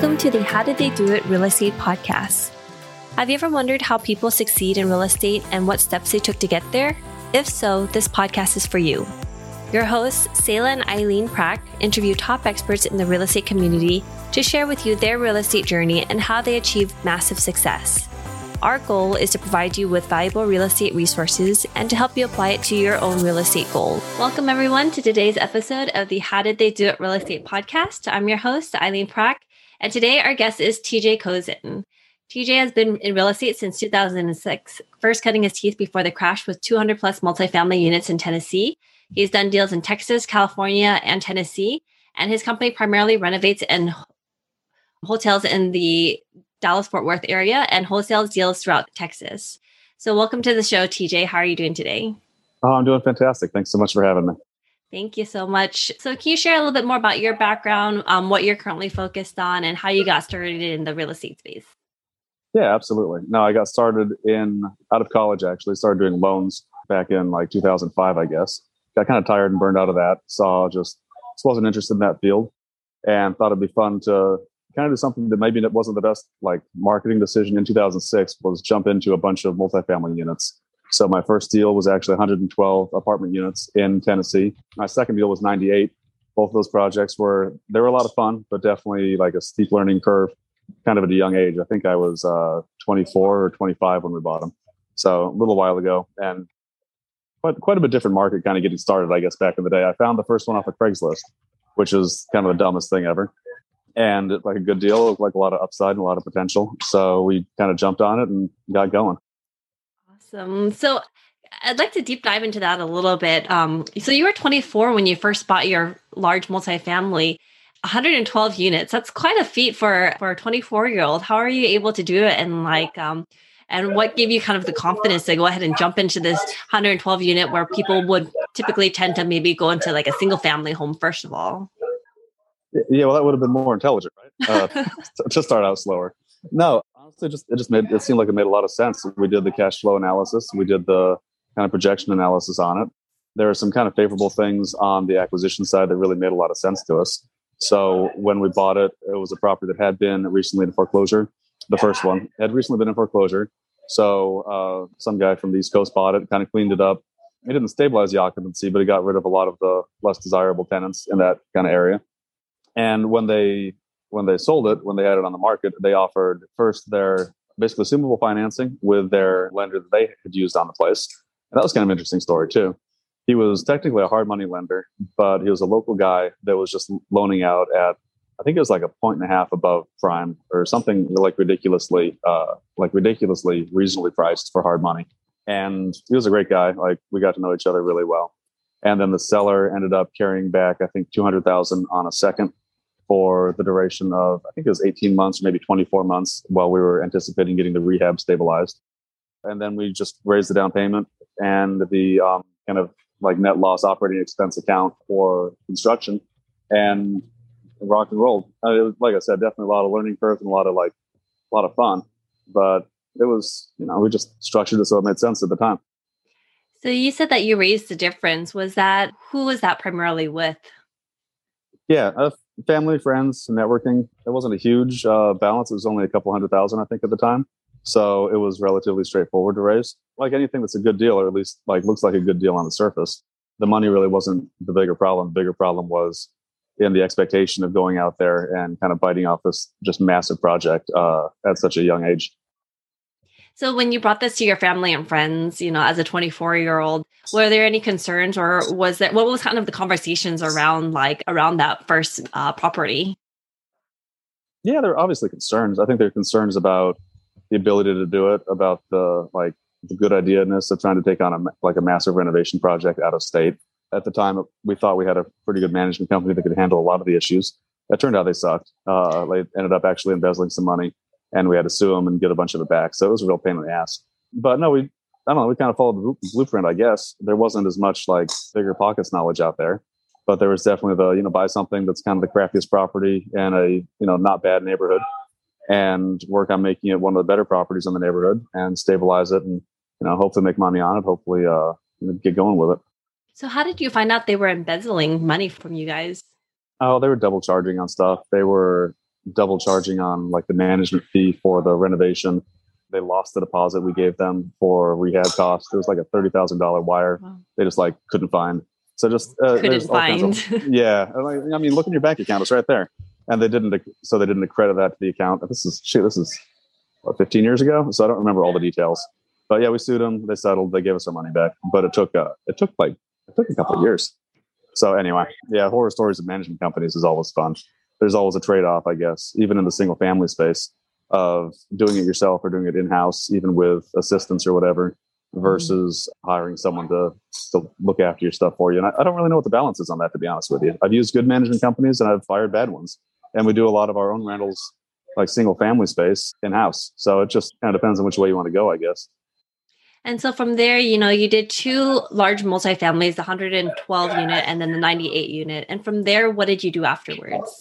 Welcome to the How Did They Do It Real Estate Podcast. Have you ever wondered how people succeed in real estate and what steps they took to get there? If so, this podcast is for you. Your hosts, Selah and Eileen Prack, interview top experts in the real estate community to share with you their real estate journey and how they achieved massive success. Our goal is to provide you with valuable real estate resources and to help you apply it to your own real estate goal. Welcome, everyone, to today's episode of the How Did They Do It Real Estate podcast. I'm your host, Eileen Prack, and today our guest is TJ Kozin. TJ has been in real estate since 2006, first cutting his teeth before the crash with 200 plus multifamily units in Tennessee. He's done deals in Texas, California, and Tennessee, and his company primarily renovates and hotels in the Dallas Fort Worth area and wholesales deals throughout Texas. So, welcome to the show, TJ. How are you doing today? Oh, I'm doing fantastic. Thanks so much for having me. Thank you so much. So, can you share a little bit more about your background, um, what you're currently focused on, and how you got started in the real estate space? Yeah, absolutely. No, I got started in out of college. Actually, started doing loans back in like 2005, I guess. Got kind of tired and burned out of that. Saw just, wasn't interested in that field, and thought it'd be fun to kind of do something that maybe wasn't the best like marketing decision in 2006 was jump into a bunch of multifamily units. So my first deal was actually 112 apartment units in Tennessee. My second deal was 98. Both of those projects were they were a lot of fun, but definitely like a steep learning curve, kind of at a young age. I think I was uh, 24 or 25 when we bought them, so a little while ago, and quite quite a bit different market kind of getting started. I guess back in the day, I found the first one off of Craigslist, which is kind of the dumbest thing ever and like a good deal, like a lot of upside and a lot of potential. So we kind of jumped on it and got going. Awesome. So I'd like to deep dive into that a little bit. Um, so you were 24 when you first bought your large multifamily. 112 units. That's quite a feat for for a 24 year old. How are you able to do it? And like, um, and what gave you kind of the confidence to go ahead and jump into this 112 unit where people would typically tend to maybe go into like a single family home first of all? Yeah, well, that would have been more intelligent, right? Uh, to start out slower. No, honestly, just it just made it seemed like it made a lot of sense. We did the cash flow analysis, we did the kind of projection analysis on it. There are some kind of favorable things on the acquisition side that really made a lot of sense to us. So when we bought it, it was a property that had been recently in foreclosure. The first one had recently been in foreclosure. So uh, some guy from the East Coast bought it, kind of cleaned it up. He didn't stabilize the occupancy, but he got rid of a lot of the less desirable tenants in that kind of area. And when they when they sold it, when they had it on the market, they offered first their basically assumable financing with their lender that they had used on the place. And that was kind of an interesting story too. He was technically a hard money lender, but he was a local guy that was just loaning out at I think it was like a point and a half above prime or something like ridiculously uh, like ridiculously reasonably priced for hard money. And he was a great guy. Like we got to know each other really well. And then the seller ended up carrying back, I think, 200,000 on a second for the duration of, I think it was 18 months, maybe 24 months while we were anticipating getting the rehab stabilized. And then we just raised the down payment and the um, kind of like net loss operating expense account for construction and rock and roll. It was, like I said, definitely a lot of learning curves and a lot of like, a lot of fun. But it was, you know, we just structured it so it made sense at the time. So you said that you raised the difference. Was that who was that primarily with? Yeah, uh, family, friends, networking. It wasn't a huge uh, balance. It was only a couple hundred thousand, I think, at the time. So it was relatively straightforward to raise. Like anything that's a good deal, or at least like looks like a good deal on the surface, the money really wasn't the bigger problem. The bigger problem was in the expectation of going out there and kind of biting off this just massive project uh, at such a young age. So when you brought this to your family and friends, you know, as a 24 year old, were there any concerns or was that what was kind of the conversations around like around that first uh, property? Yeah, there are obviously concerns. I think there are concerns about the ability to do it, about the like the good idea ness of trying to take on a like a massive renovation project out of state. At the time, we thought we had a pretty good management company that could handle a lot of the issues. It turned out they sucked. Uh, they ended up actually embezzling some money and we had to sue them and get a bunch of it back. So it was a real pain in the ass. But no, we I don't know, we kind of followed the blueprint, I guess. There wasn't as much like BiggerPockets knowledge out there, but there was definitely the you know buy something that's kind of the crappiest property in a you know not bad neighborhood, and work on making it one of the better properties in the neighborhood and stabilize it and you know hopefully make money on it. Hopefully, uh, get going with it. So how did you find out they were embezzling money from you guys? Oh, they were double charging on stuff. They were double charging on like the management fee for the renovation. They lost the deposit we gave them for rehab costs. It was like a thirty thousand dollar wire. Wow. They just like couldn't find. So just uh, couldn't find. Of, yeah, I mean, look in your bank account; it's right there. And they didn't. So they didn't accredit that to the account. This is shit. This is what, 15 years ago. So I don't remember all the details. But yeah, we sued them. They settled. They gave us our money back. But it took uh, it took like it took a couple of years. So anyway, yeah, horror stories of management companies is always fun. There's always a trade off, I guess, even in the single family space of doing it yourself or doing it in house, even with assistants or whatever, mm-hmm. versus mm-hmm. hiring someone to, to look after your stuff for you. And I, I, don't really know what the balance is on that, to be honest with you. I've used good management companies and I've fired bad ones. And we do a lot of our own rentals, like single family space in house. So it just kind of depends on which way you want to go, I guess. And so from there, you know, you did two large multifamilies, the 112 unit and then the 98 unit. And from there, what did you do afterwards?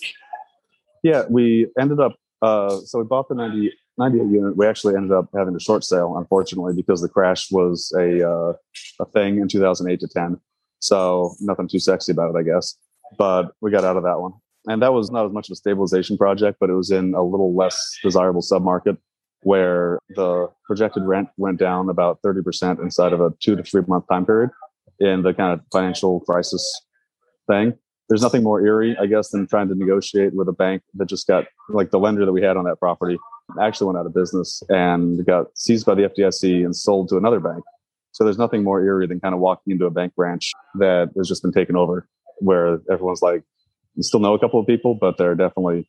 Yeah, we ended up, uh, so we bought the 90, 98 unit. We actually ended up having a short sale, unfortunately, because the crash was a, uh, a thing in 2008 to 10. So nothing too sexy about it, I guess. But we got out of that one. And that was not as much of a stabilization project, but it was in a little less desirable submarket where the projected rent went down about 30% inside of a two to three month time period in the kind of financial crisis thing. There's nothing more eerie, I guess, than trying to negotiate with a bank that just got like the lender that we had on that property actually went out of business and got seized by the FDIC and sold to another bank. So there's nothing more eerie than kind of walking into a bank branch that has just been taken over, where everyone's like, you still know a couple of people, but they're definitely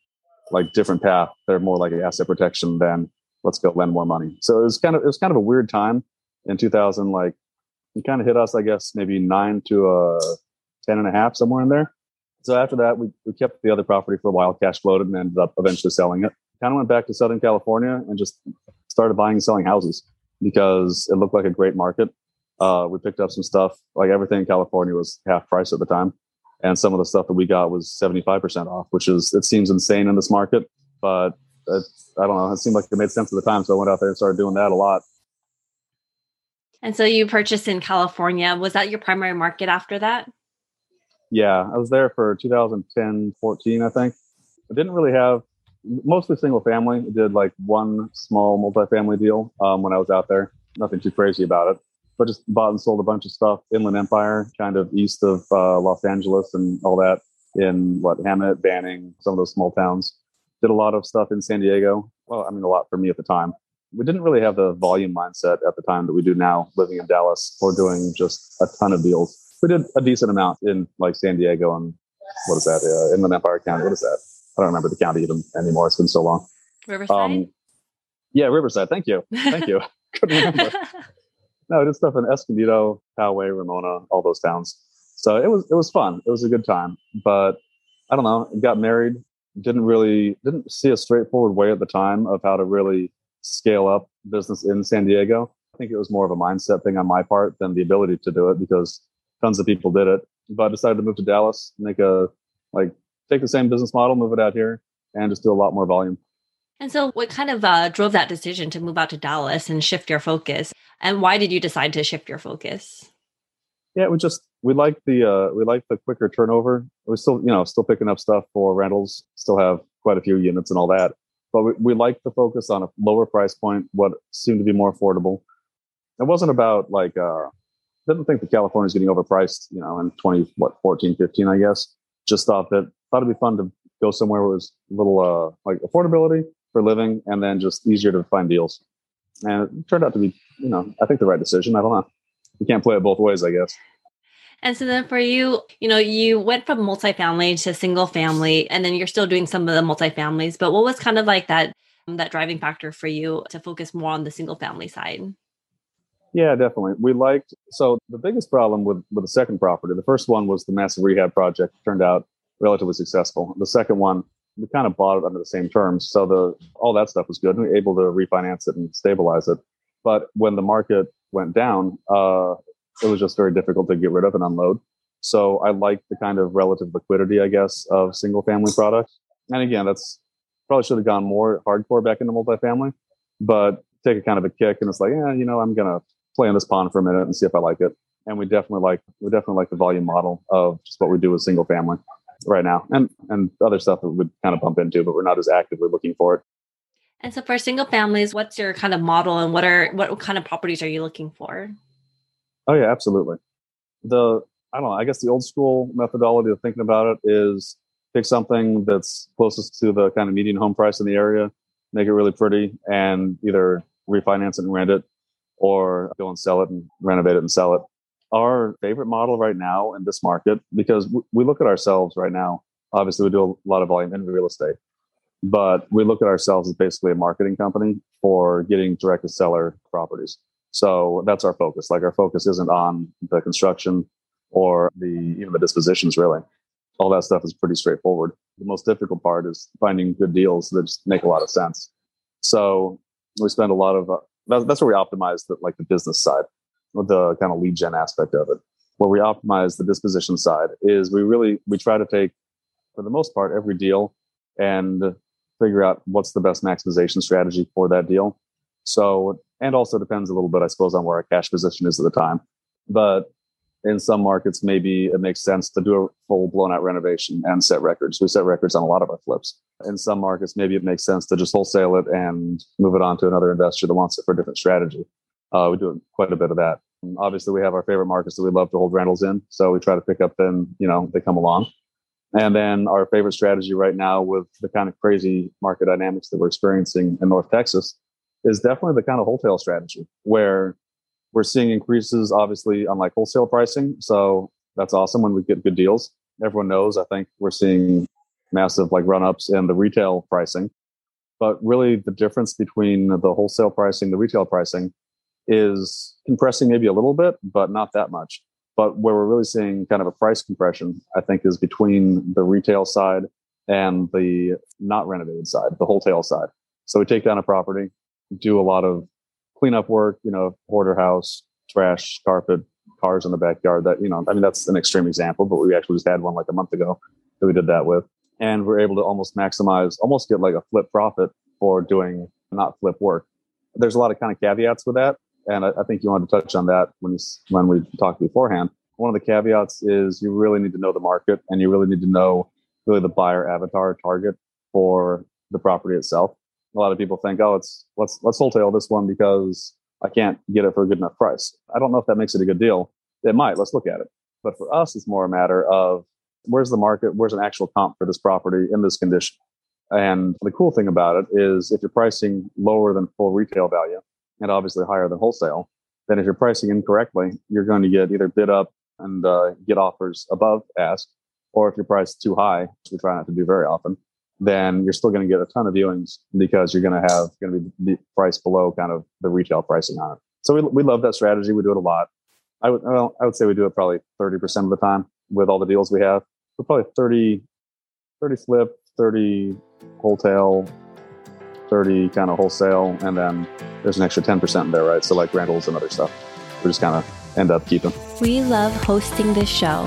like different path. They're more like asset protection than let's go lend more money. So it was kind of it was kind of a weird time in 2000. Like it kind of hit us, I guess, maybe nine to a uh, ten and a half somewhere in there. So after that, we, we kept the other property for a while, cash floated, and ended up eventually selling it. Kind of went back to Southern California and just started buying and selling houses because it looked like a great market. Uh, we picked up some stuff, like everything in California was half price at the time. And some of the stuff that we got was 75% off, which is, it seems insane in this market, but I don't know. It seemed like it made sense at the time, so I went out there and started doing that a lot. And so you purchased in California. Was that your primary market after that? Yeah, I was there for 2010, 14, I think. I didn't really have mostly single family. I did like one small multifamily deal um, when I was out there. Nothing too crazy about it, but just bought and sold a bunch of stuff. Inland Empire, kind of east of uh, Los Angeles and all that in what Hemet, Banning, some of those small towns did a lot of stuff in San Diego. Well, I mean, a lot for me at the time. We didn't really have the volume mindset at the time that we do now living in Dallas or doing just a ton of deals. We did a decent amount in like San Diego and what is that? Uh, Inland Empire County. What is that? I don't remember the county even anymore. It's been so long. Riverside? Um, yeah, Riverside. Thank you. Thank you. Couldn't remember. no, I did stuff in Escondido, Poway, Ramona, all those towns. So it was it was fun. It was a good time. But I don't know. Got married didn't really didn't see a straightforward way at the time of how to really scale up business in San Diego. I think it was more of a mindset thing on my part than the ability to do it because tons of people did it. But I decided to move to Dallas, make a like take the same business model, move it out here, and just do a lot more volume. And so, what kind of uh, drove that decision to move out to Dallas and shift your focus? And why did you decide to shift your focus? Yeah, we just we like the uh, we like the quicker turnover. We're still you know still picking up stuff for rentals. Still have quite a few units and all that. But we, we like to focus on a lower price point, what seemed to be more affordable. It wasn't about like uh, didn't think that California is getting overpriced. You know, in twenty what 14, 15, I guess. Just thought that thought it'd be fun to go somewhere where it was a little uh, like affordability for living, and then just easier to find deals. And it turned out to be, you know, I think the right decision. I don't know you can't play it both ways, I guess. And so then for you, you know, you went from multifamily to single family, and then you're still doing some of the multifamilies. But what was kind of like that that driving factor for you to focus more on the single family side? Yeah, definitely. We liked so the biggest problem with with the second property. The first one was the massive rehab project. Turned out relatively successful. The second one, we kind of bought it under the same terms, so the all that stuff was good. We were able to refinance it and stabilize it. But when the market went down, uh, it was just very difficult to get rid of and unload. So I like the kind of relative liquidity, I guess, of single family products. And again, that's probably should have gone more hardcore back into multifamily, but take a kind of a kick and it's like, yeah, you know, I'm gonna play in this pond for a minute and see if I like it. And we definitely like we definitely like the volume model of just what we do with single family. right now, and and other stuff that we would kind of bump into, but we're not as actively looking for it. And so, for single families, what's your kind of model, and what are what kind of properties are you looking for? Oh yeah, absolutely. The I don't know. I guess the old school methodology of thinking about it is pick something that's closest to the kind of median home price in the area, make it really pretty, and either refinance it and rent it, or go and sell it and renovate it and sell it. Our favorite model right now in this market, because we look at ourselves right now. Obviously, we do a lot of volume in real estate, but we look at ourselves as basically a marketing company for getting direct to seller properties. So that's our focus. Like our focus isn't on the construction or the even the dispositions really. All that stuff is pretty straightforward. The most difficult part is finding good deals that just make a lot of sense. So we spend a lot of that's, where we optimize the like the business side, the kind of lead gen aspect of it. Where we optimize the disposition side is we really we try to take for the most part every deal and figure out what's the best maximization strategy for that deal. So and also depends a little bit, I suppose, on where our cash position is at the time. But in some markets, maybe it makes sense to do a full blown out renovation and set records. We set records on a lot of our flips. In some markets, maybe it makes sense to just wholesale it and move it on to another investor that wants it for a different strategy. Uh, we do quite a bit of that. Obviously, we have our favorite markets that we love to hold rentals in. So we try to pick up then, you know, they come along. And then our favorite strategy right now with the kind of crazy market dynamics that we're experiencing in North Texas is definitely the kind of wholesale strategy where we're seeing increases, obviously, on like wholesale pricing. So that's awesome when we get good deals. Everyone knows, I think we're seeing massive like run ups in the retail pricing. But really, the difference between the wholesale pricing, the retail pricing, is compressing maybe a little bit, but not that much. But where we're really seeing kind of a price compression, I think, is between the retail side and the not renovated side, the wholesale side. So we take down a property, do a lot of cleanup work, you know, hoarder house, trash, carpet, cars in the backyard. That, you know, I mean, that's an extreme example, but we actually just had one like a month ago that we did that with. And we're able to almost maximize, almost get like a flip profit for doing not flip work. There's a lot of kind of caveats with that. And I, I think you wanted to touch on that when you, when we talked beforehand. One of the caveats is you really need to know the market and you really need to know really the buyer avatar target for the property itself a lot of people think, oh, it's let's let's wholesale this one because I can't get it for a good enough price. I don't know if that makes it a good deal. It might. Let's look at it. But for us, it's more a matter of where's the market, where's an actual comp for this property in this condition. And the cool thing about it is if you're pricing lower than full retail value and obviously higher than wholesale, then if you're pricing incorrectly, you're going to get either bid up and uh, get offers above ask, or if you're priced too high, which we try not to do very often, then you're still going to get a ton of viewings because you're going to have going to be priced below kind of the retail pricing on it. So we, we love that strategy. We do it a lot. I would well, I would say we do it probably 30% of the time with all the deals we have. We're probably 30, 30 flip, 30 wholesale, 30 kind of wholesale, and then there's an extra 10% in there, right? So like rentals and other stuff. We just kind of end up keeping. We love hosting this show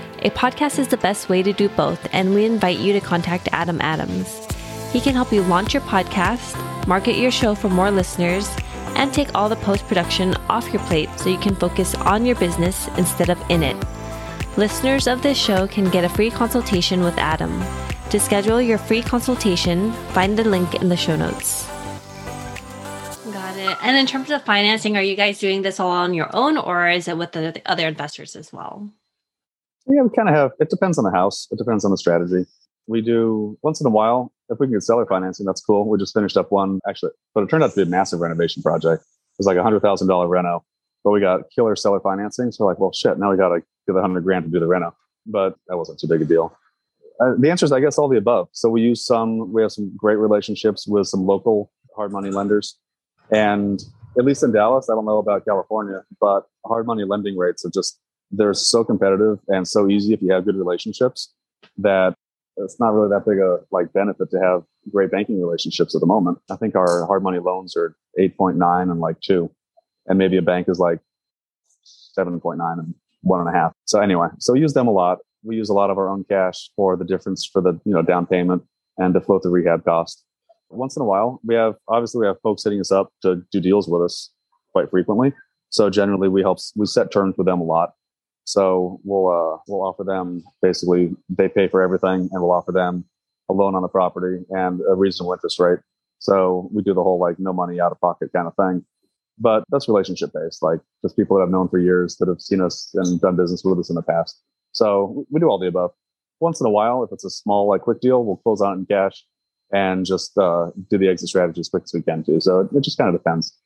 A podcast is the best way to do both, and we invite you to contact Adam Adams. He can help you launch your podcast, market your show for more listeners, and take all the post production off your plate so you can focus on your business instead of in it. Listeners of this show can get a free consultation with Adam. To schedule your free consultation, find the link in the show notes. Got it. And in terms of financing, are you guys doing this all on your own or is it with the other investors as well? Yeah, we kind of have. It depends on the house. It depends on the strategy. We do once in a while if we can get seller financing. That's cool. We just finished up one actually, but it turned out to be a massive renovation project. It was like a hundred thousand dollar reno, but we got killer seller financing. So like, well, shit. Now we got to get a hundred grand to do the reno, but that wasn't too big a deal. Uh, the answer is, I guess, all the above. So we use some. We have some great relationships with some local hard money lenders, and at least in Dallas, I don't know about California, but hard money lending rates are just they're so competitive and so easy if you have good relationships that it's not really that big a like benefit to have great banking relationships at the moment. I think our hard money loans are 8.9 and like two, and maybe a bank is like 7.9 and one and a half. So anyway, so we use them a lot. We use a lot of our own cash for the difference for the you know down payment and to float the rehab cost. Once in a while, we have obviously we have folks hitting us up to do deals with us quite frequently. So generally, we help we set terms with them a lot. So we'll uh, we'll offer them basically they pay for everything, and we'll offer them a loan on the property and a reasonable interest rate. So we do the whole like no money out of pocket kind of thing. But that's relationship based, like just people that I've known for years that have seen us and done business with us in the past. So we do all the above. Once in a while, if it's a small like quick deal, we'll close out in cash and just uh, do the exit strategy as quick as we can too. So it, it just kind of depends.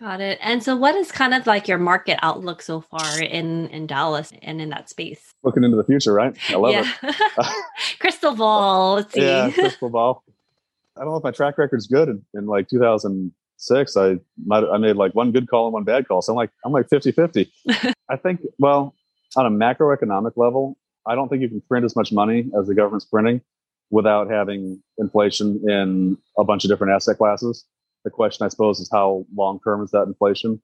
Got it. And so, what is kind of like your market outlook so far in in Dallas and in that space? Looking into the future, right? I love yeah. it. crystal ball. Let's see. Yeah, crystal ball. I don't know if my track record's good. In, in like 2006, I might I made like one good call and one bad call. So I'm like I'm like 50 50. I think well on a macroeconomic level, I don't think you can print as much money as the government's printing without having inflation in a bunch of different asset classes the question, I suppose, is how long term is that inflation,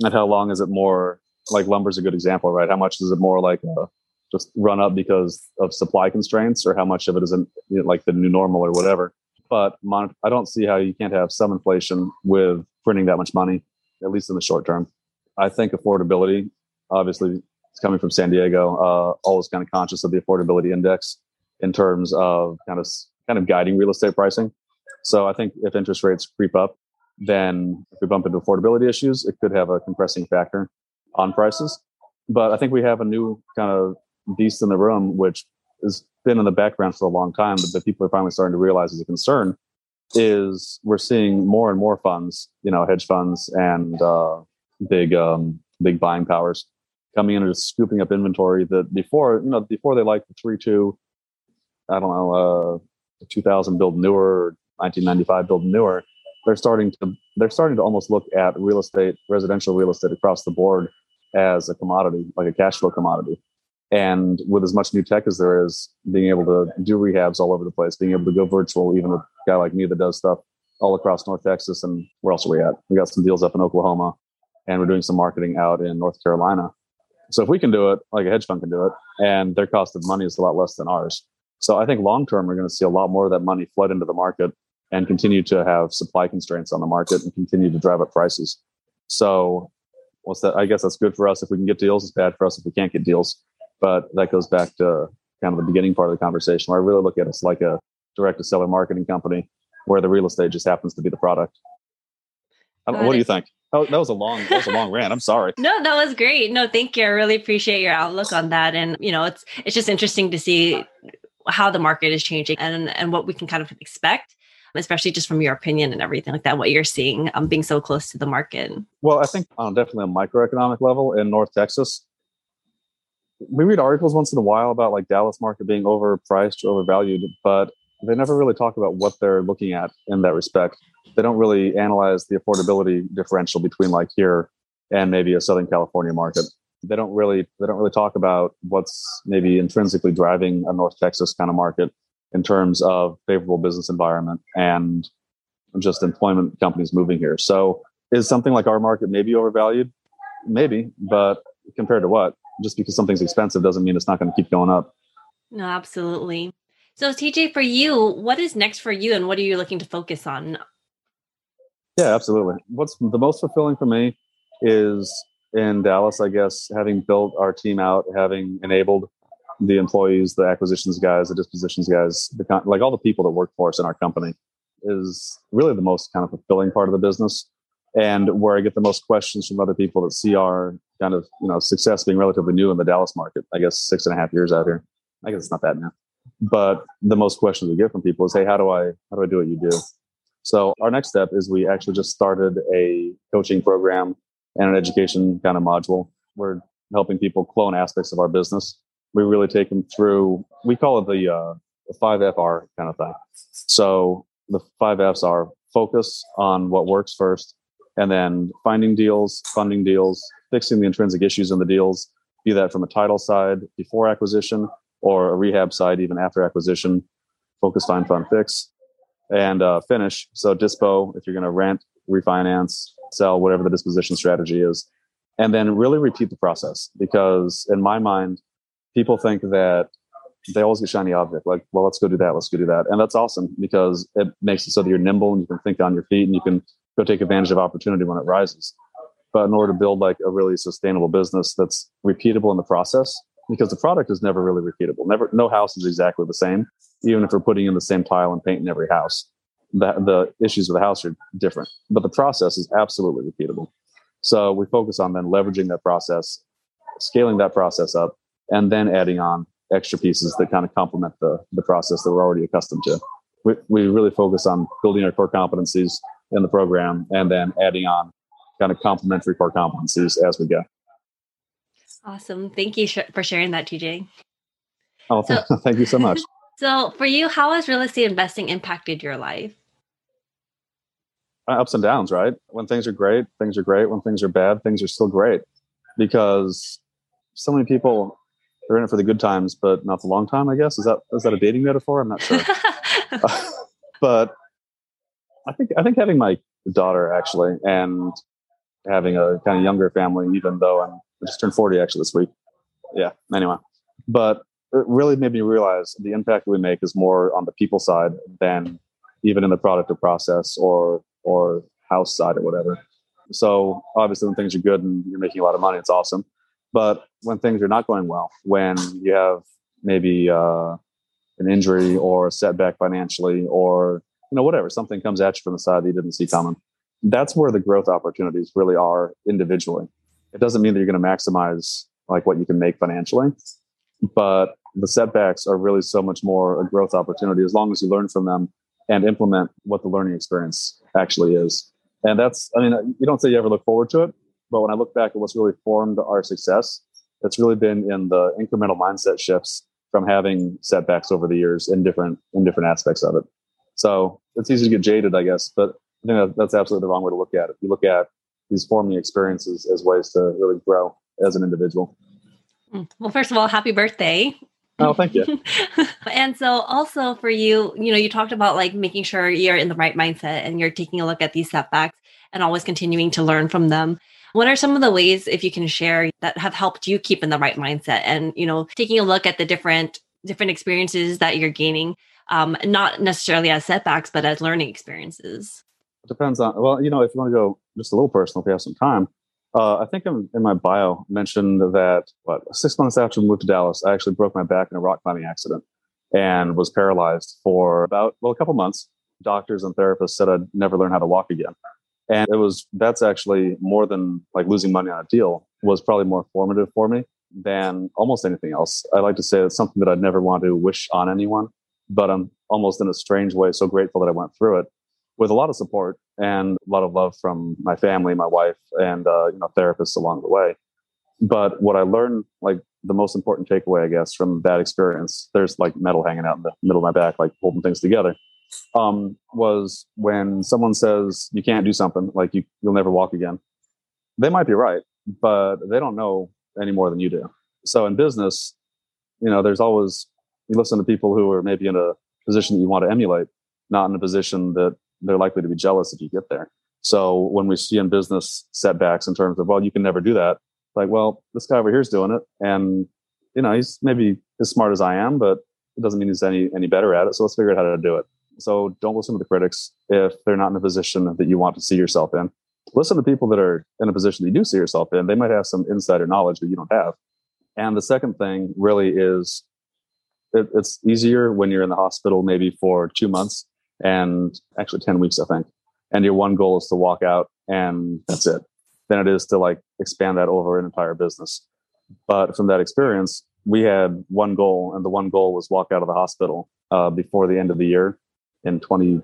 and how long is it more like lumber is a good example, right? How much is it more like a, just run up because of supply constraints, or how much of it isn't you know, like the new normal or whatever? But mon- I don't see how you can't have some inflation with printing that much money, at least in the short term. I think affordability, obviously, it's coming from San Diego. Uh, always kind of conscious of the affordability index in terms of kind of kind of guiding real estate pricing. So I think if interest rates creep up, then if we bump into affordability issues, it could have a compressing factor on prices. But I think we have a new kind of beast in the room, which has been in the background for a long time, but that people are finally starting to realize is a concern. Is we're seeing more and more funds, you know, hedge funds and uh, big um, big buying powers coming in and just scooping up inventory that before, you know, before they liked the three two, I don't know, uh, 2000 build newer 1995 build newer, they're starting to they're starting to almost look at real estate, residential real estate across the board as a commodity, like a cash flow commodity. And with as much new tech as there is, being able to do rehabs all over the place, being able to go virtual, even a guy like me that does stuff all across North Texas and where else are we at? We got some deals up in Oklahoma and we're doing some marketing out in North Carolina. So if we can do it, like a hedge fund can do it, and their cost of money is a lot less than ours. So I think long term, we're going to see a lot more of that money flood into the market and continue to have supply constraints on the market and continue to drive up prices. So, what's that? I guess that's good for us if we can get deals. It's bad for us if we can't get deals. But that goes back to kind of the beginning part of the conversation where I really look at us like a direct to seller marketing company where the real estate just happens to be the product. Um, what do you think? Oh, that was a long, that was a long rant. I'm sorry. No, that was great. No, thank you. I really appreciate your outlook on that. And you know, it's it's just interesting to see how the market is changing and and what we can kind of expect especially just from your opinion and everything like that, what you're seeing um, being so close to the market? Well, I think on definitely a microeconomic level in North Texas, we read articles once in a while about like Dallas market being overpriced or overvalued, but they never really talk about what they're looking at in that respect. They don't really analyze the affordability differential between like here and maybe a Southern California market. They don't really they don't really talk about what's maybe intrinsically driving a North Texas kind of market in terms of favorable business environment and just employment companies moving here. So is something like our market maybe overvalued? Maybe, but compared to what? Just because something's expensive doesn't mean it's not going to keep going up. No, absolutely. So TJ, for you, what is next for you and what are you looking to focus on? Yeah, absolutely. What's the most fulfilling for me is in Dallas, I guess, having built our team out, having enabled the employees, the acquisitions guys, the dispositions guys, the con- like all the people that work for us in our company is really the most kind of fulfilling part of the business and where I get the most questions from other people that see our kind of you know success being relatively new in the Dallas market. I guess six and a half years out here. I guess it's not that now, but the most questions we get from people is, "Hey, how do I how do I do what you do?" So our next step is we actually just started a coaching program and an education kind of module. We're helping people clone aspects of our business we really take them through. We call it the uh, the five FR kind of thing. So the five Fs are focus on what works first, and then finding deals, funding deals, fixing the intrinsic issues in the deals, be that from a title side before acquisition or a rehab side even after acquisition, focus, find, fund, fix, and uh, finish. So dispo, if you're going to rent, refinance, sell, whatever the disposition strategy is, and then really repeat the process. Because in my mind, people think that they always get shiny object. Like, well, let's go do that. Let's go do that. And that's awesome because it makes it so that you're nimble and you can think on your feet and you can go take advantage of opportunity when it rises. But in order to build like a really sustainable business that's repeatable in the process, because the product is never really repeatable. Never, no house is exactly the same. Even if we're putting in the same tile and paint in every house, the, the issues with the house are different. But the process is absolutely repeatable. So we focus on then leveraging that process, scaling that process up, and then adding on extra pieces that kind of complement the, the process that we're already accustomed to. We, we really focus on building our core competencies in the program and then adding on kind of complementary core competencies as we go. Awesome. Thank you for sharing that, TJ. Oh, so, thank you so much. So, for you, how has real estate investing impacted your life? Uh, ups and downs, right? When things are great, things are great. When things are bad, things are still great because so many people they're in it for the good times, but not the long time. I guess is that is that a dating metaphor? I'm not sure. uh, but I think I think having my daughter actually and having a kind of younger family, even though I'm I just turned 40 actually this week. Yeah. Anyway, but it really made me realize the impact we make is more on the people side than even in the product or process or or house side or whatever. So obviously, when things are good and you're making a lot of money, it's awesome. But when things are not going well, when you have maybe uh, an injury or a setback financially, or you know whatever, something comes at you from the side that you didn't see coming, that's where the growth opportunities really are individually. It doesn't mean that you're going to maximize like what you can make financially, but the setbacks are really so much more a growth opportunity as long as you learn from them and implement what the learning experience actually is. And that's, I mean, you don't say you ever look forward to it, but when I look back at what's really formed our success, it's really been in the incremental mindset shifts from having setbacks over the years in different in different aspects of it. So it's easy to get jaded, I guess, but I think that, that's absolutely the wrong way to look at it. You look at these forming experiences as ways to really grow as an individual. Mm. Well, first of all, happy birthday. Oh, thank you. and so also for you, you know, you talked about like making sure you're in the right mindset and you're taking a look at these setbacks and always continuing to learn from them. What are some of the ways, if you can share, that have helped you keep in the right mindset and, you know, taking a look at the different different experiences that you're gaining, um, not necessarily as setbacks, but as learning experiences? It depends on, well, you know, if you want to go just a little personal, if you have some time, uh, I think in, in my bio mentioned that what six months after we moved to Dallas, I actually broke my back in a rock climbing accident and was paralyzed for about well a couple months. Doctors and therapists said I'd never learn how to walk again. And it was that's actually more than like losing money on a deal was probably more formative for me than almost anything else. I like to say it's something that I'd never want to wish on anyone, but I'm almost in a strange way so grateful that I went through it with a lot of support and a lot of love from my family, my wife, and uh, you know therapists along the way. But what I learned, like the most important takeaway, I guess, from that experience, there's like metal hanging out in the middle of my back, like holding things together um, was when someone says you can't do something, like you, you'll never walk again. They might be right, but they don't know any more than you do. So in business, you know, there's always you listen to people who are maybe in a position that you want to emulate, not in a position that they're likely to be jealous if you get there. So when we see in business setbacks in terms of, well, you can never do that, like, well, this guy over here is doing it, and you know, he's maybe as smart as I am, but it doesn't mean he's any any better at it. So let's figure out how to do it. So don't listen to the critics if they're not in a position that you want to see yourself in. Listen to people that are in a position that you do see yourself in. They might have some insider knowledge that you don't have. And the second thing really is it, it's easier when you're in the hospital maybe for two months and actually 10 weeks, I think. And your one goal is to walk out and that's it. Than it is to like expand that over an entire business. But from that experience, we had one goal, and the one goal was walk out of the hospital uh, before the end of the year in 20,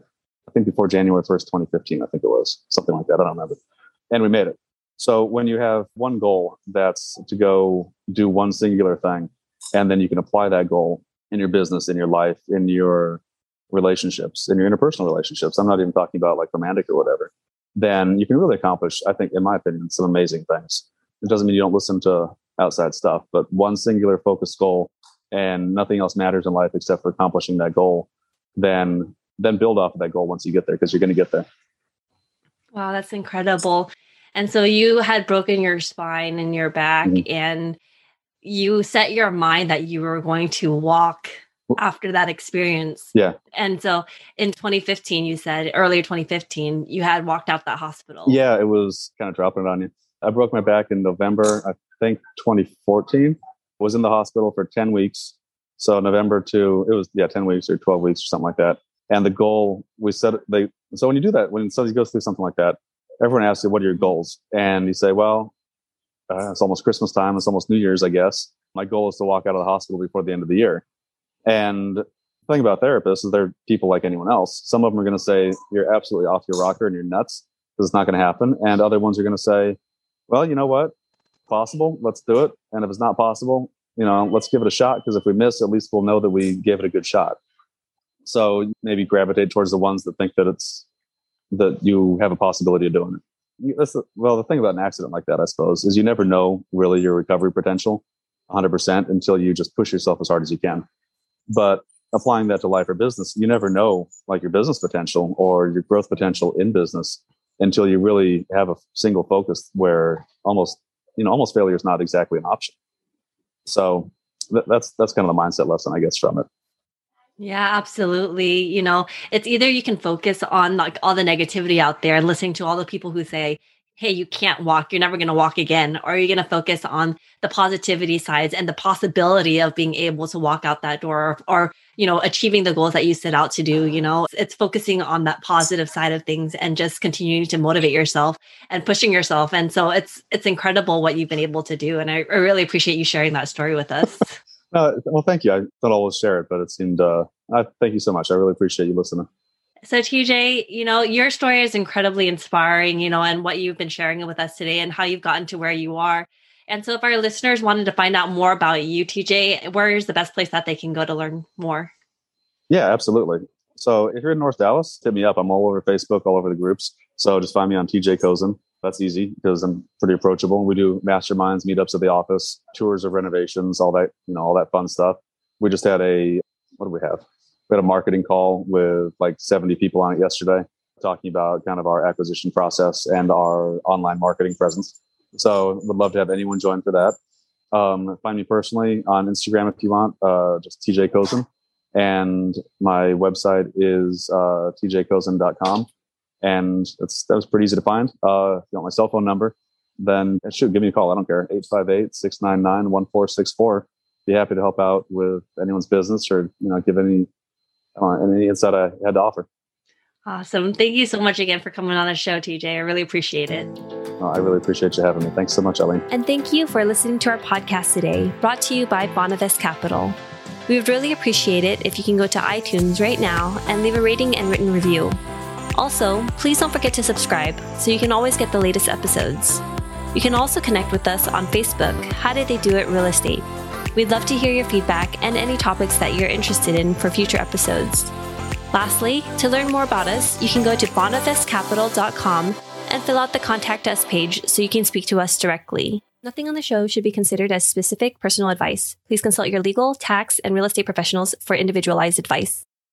I think before January 1st, 2015, I think it was something like that. I don't remember. And we made it. So when you have one goal that's to go do one singular thing, and then you can apply that goal in your business, in your life, in your relationships, in your interpersonal relationships. I'm not even talking about like romantic or whatever. Then you can really accomplish, I think, in my opinion, some amazing things. It doesn't mean you don't listen to outside stuff, but one singular focused goal and nothing else matters in life except for accomplishing that goal, then then build off of that goal once you get there because you're going to get there. Wow, that's incredible. And so you had broken your spine and your back mm-hmm. and you set your mind that you were going to walk after that experience. Yeah. And so in 2015, you said earlier 2015, you had walked out that hospital. Yeah, it was kind of dropping it on you. I broke my back in November, I think 2014. Was in the hospital for 10 weeks. So November to it was yeah 10 weeks or 12 weeks or something like that. And the goal we set they so when you do that when somebody goes through something like that, everyone asks you what are your goals, and you say, well, uh, it's almost Christmas time, it's almost New Year's, I guess. My goal is to walk out of the hospital before the end of the year. And the thing about therapists is they're people like anyone else. Some of them are going to say you're absolutely off your rocker and you're nuts because it's not going to happen, and other ones are going to say, well, you know what, possible, let's do it, and if it's not possible, you know, let's give it a shot because if we miss, at least we'll know that we gave it a good shot. So maybe gravitate towards the ones that think that it's that you have a possibility of doing it. That's the, well, the thing about an accident like that, I suppose, is you never know really your recovery potential 100% until you just push yourself as hard as you can. But applying that to life or business, you never know like your business potential or your growth potential in business until you really have a single focus where almost, you know, almost failure is not exactly an option. So th- that's, that's kind of the mindset lesson I guess from it. Yeah, absolutely. You know, it's either you can focus on like all the negativity out there and listening to all the people who say, hey, you can't walk, you're never going to walk again, or you're going to focus on the positivity sides and the possibility of being able to walk out that door or, or, you know, achieving the goals that you set out to do. You know, it's focusing on that positive side of things and just continuing to motivate yourself and pushing yourself. And so it's, it's incredible what you've been able to do. And I, I really appreciate you sharing that story with us. Uh, well, thank you. I thought I'll share it, but it seemed. Uh, I thank you so much. I really appreciate you listening. So, TJ, you know, your story is incredibly inspiring, you know, and what you've been sharing with us today and how you've gotten to where you are. And so, if our listeners wanted to find out more about you, TJ, where is the best place that they can go to learn more? Yeah, absolutely. So, if you're in North Dallas, hit me up. I'm all over Facebook, all over the groups. So, just find me on TJ Kozin. That's easy because I'm pretty approachable. We do masterminds, meetups at the office, tours of renovations, all that, you know, all that fun stuff. We just had a, what do we have? We had a marketing call with like 70 people on it yesterday, talking about kind of our acquisition process and our online marketing presence. So would love to have anyone join for that. Um, find me personally on Instagram if you want, uh, just TJ Kozin. And my website is uh, tjkozin.com and that's that was pretty easy to find. Uh, if you want my cell phone number, then shoot, give me a call. I don't care. 858-699-1464. Be happy to help out with anyone's business or, you know, give any, uh, any insight I had to offer. Awesome. Thank you so much again for coming on the show, TJ. I really appreciate it. Oh, I really appreciate you having me. Thanks so much, Ellie. And thank you for listening to our podcast today, brought to you by Bonavest Capital. We would really appreciate it if you can go to iTunes right now and leave a rating and written review. Also, please don't forget to subscribe so you can always get the latest episodes. You can also connect with us on Facebook, How Did They Do It Real Estate. We'd love to hear your feedback and any topics that you're interested in for future episodes. Lastly, to learn more about us, you can go to bonavestcapital.com and fill out the contact us page so you can speak to us directly. Nothing on the show should be considered as specific personal advice. Please consult your legal, tax, and real estate professionals for individualized advice.